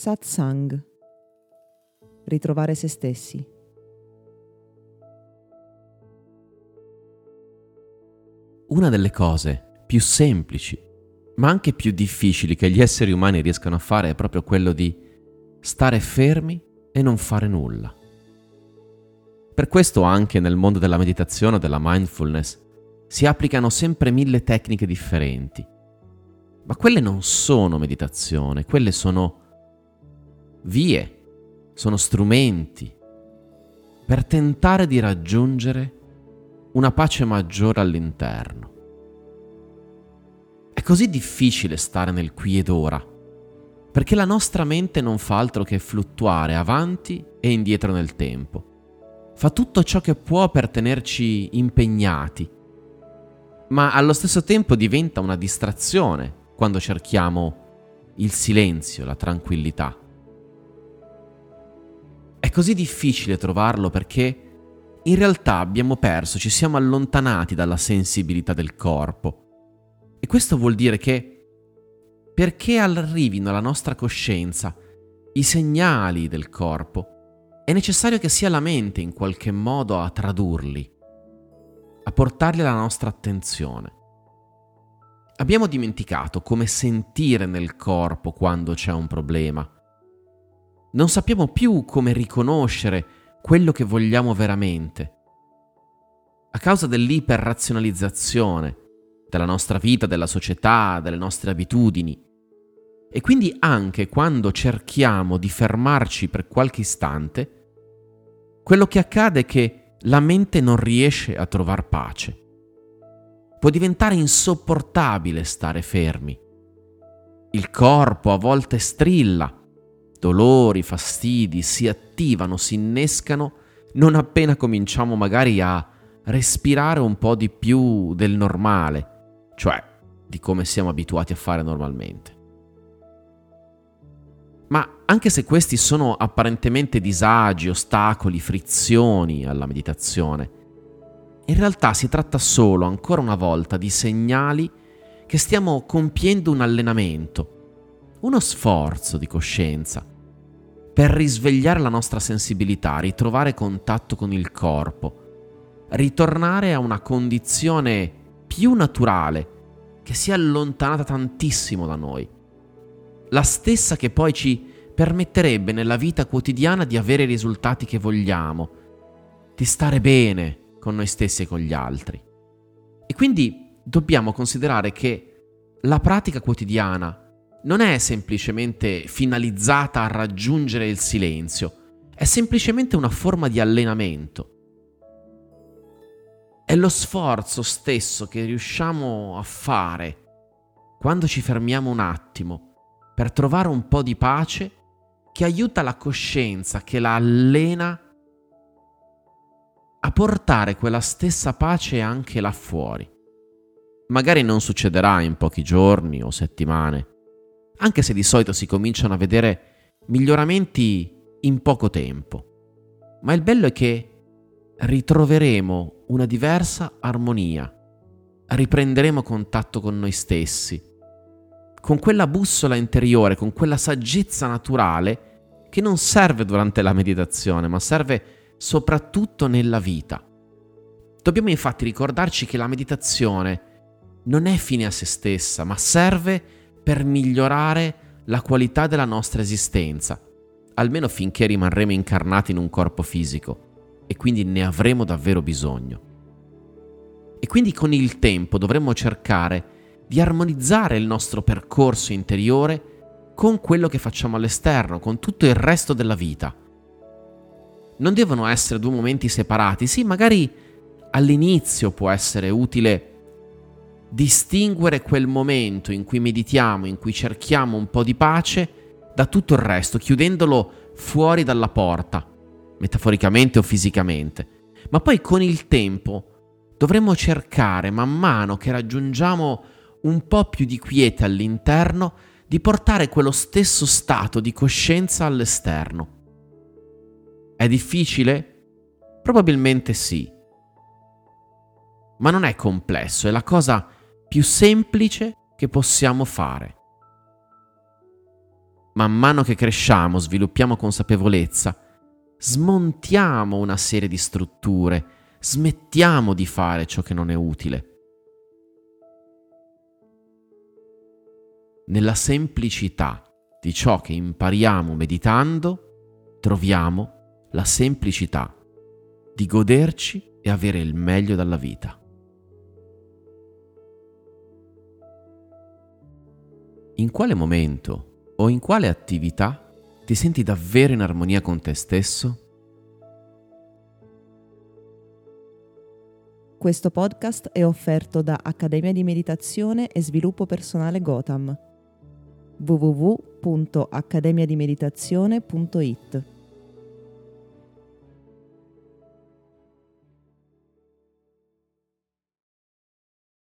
Satsang. Ritrovare se stessi. Una delle cose più semplici, ma anche più difficili che gli esseri umani riescano a fare è proprio quello di stare fermi e non fare nulla. Per questo anche nel mondo della meditazione o della mindfulness si applicano sempre mille tecniche differenti. Ma quelle non sono meditazione, quelle sono vie, sono strumenti per tentare di raggiungere una pace maggiore all'interno. È così difficile stare nel qui ed ora, perché la nostra mente non fa altro che fluttuare avanti e indietro nel tempo. Fa tutto ciò che può per tenerci impegnati, ma allo stesso tempo diventa una distrazione quando cerchiamo il silenzio, la tranquillità. È così difficile trovarlo perché in realtà abbiamo perso, ci siamo allontanati dalla sensibilità del corpo. E questo vuol dire che perché arrivino alla nostra coscienza i segnali del corpo, è necessario che sia la mente in qualche modo a tradurli, a portarli alla nostra attenzione. Abbiamo dimenticato come sentire nel corpo quando c'è un problema non sappiamo più come riconoscere quello che vogliamo veramente. A causa dell'iperrazionalizzazione della nostra vita, della società, delle nostre abitudini. E quindi anche quando cerchiamo di fermarci per qualche istante, quello che accade è che la mente non riesce a trovare pace. Può diventare insopportabile stare fermi. Il corpo a volte strilla dolori, fastidi si attivano, si innescano non appena cominciamo magari a respirare un po' di più del normale, cioè di come siamo abituati a fare normalmente. Ma anche se questi sono apparentemente disagi, ostacoli, frizioni alla meditazione, in realtà si tratta solo, ancora una volta, di segnali che stiamo compiendo un allenamento, uno sforzo di coscienza per risvegliare la nostra sensibilità, ritrovare contatto con il corpo, ritornare a una condizione più naturale che si è allontanata tantissimo da noi. La stessa che poi ci permetterebbe nella vita quotidiana di avere i risultati che vogliamo, di stare bene con noi stessi e con gli altri. E quindi dobbiamo considerare che la pratica quotidiana non è semplicemente finalizzata a raggiungere il silenzio, è semplicemente una forma di allenamento. È lo sforzo stesso che riusciamo a fare quando ci fermiamo un attimo per trovare un po' di pace che aiuta la coscienza, che la allena a portare quella stessa pace anche là fuori. Magari non succederà in pochi giorni o settimane, anche se di solito si cominciano a vedere miglioramenti in poco tempo. Ma il bello è che ritroveremo una diversa armonia, riprenderemo contatto con noi stessi, con quella bussola interiore, con quella saggezza naturale che non serve durante la meditazione, ma serve soprattutto nella vita. Dobbiamo infatti ricordarci che la meditazione non è fine a se stessa, ma serve per migliorare la qualità della nostra esistenza, almeno finché rimarremo incarnati in un corpo fisico e quindi ne avremo davvero bisogno. E quindi con il tempo dovremo cercare di armonizzare il nostro percorso interiore con quello che facciamo all'esterno, con tutto il resto della vita. Non devono essere due momenti separati, sì, magari all'inizio può essere utile distinguere quel momento in cui meditiamo, in cui cerchiamo un po' di pace, da tutto il resto, chiudendolo fuori dalla porta, metaforicamente o fisicamente. Ma poi con il tempo dovremo cercare, man mano che raggiungiamo un po' più di quiete all'interno, di portare quello stesso stato di coscienza all'esterno. È difficile? Probabilmente sì. Ma non è complesso, è la cosa più semplice che possiamo fare. man mano che cresciamo, sviluppiamo consapevolezza, smontiamo una serie di strutture, smettiamo di fare ciò che non è utile. Nella semplicità di ciò che impariamo meditando, troviamo la semplicità di goderci e avere il meglio dalla vita. In quale momento o in quale attività ti senti davvero in armonia con te stesso? Questo podcast è offerto da Accademia di Meditazione e Sviluppo Personale Gotham www.accademiadimeditazione.it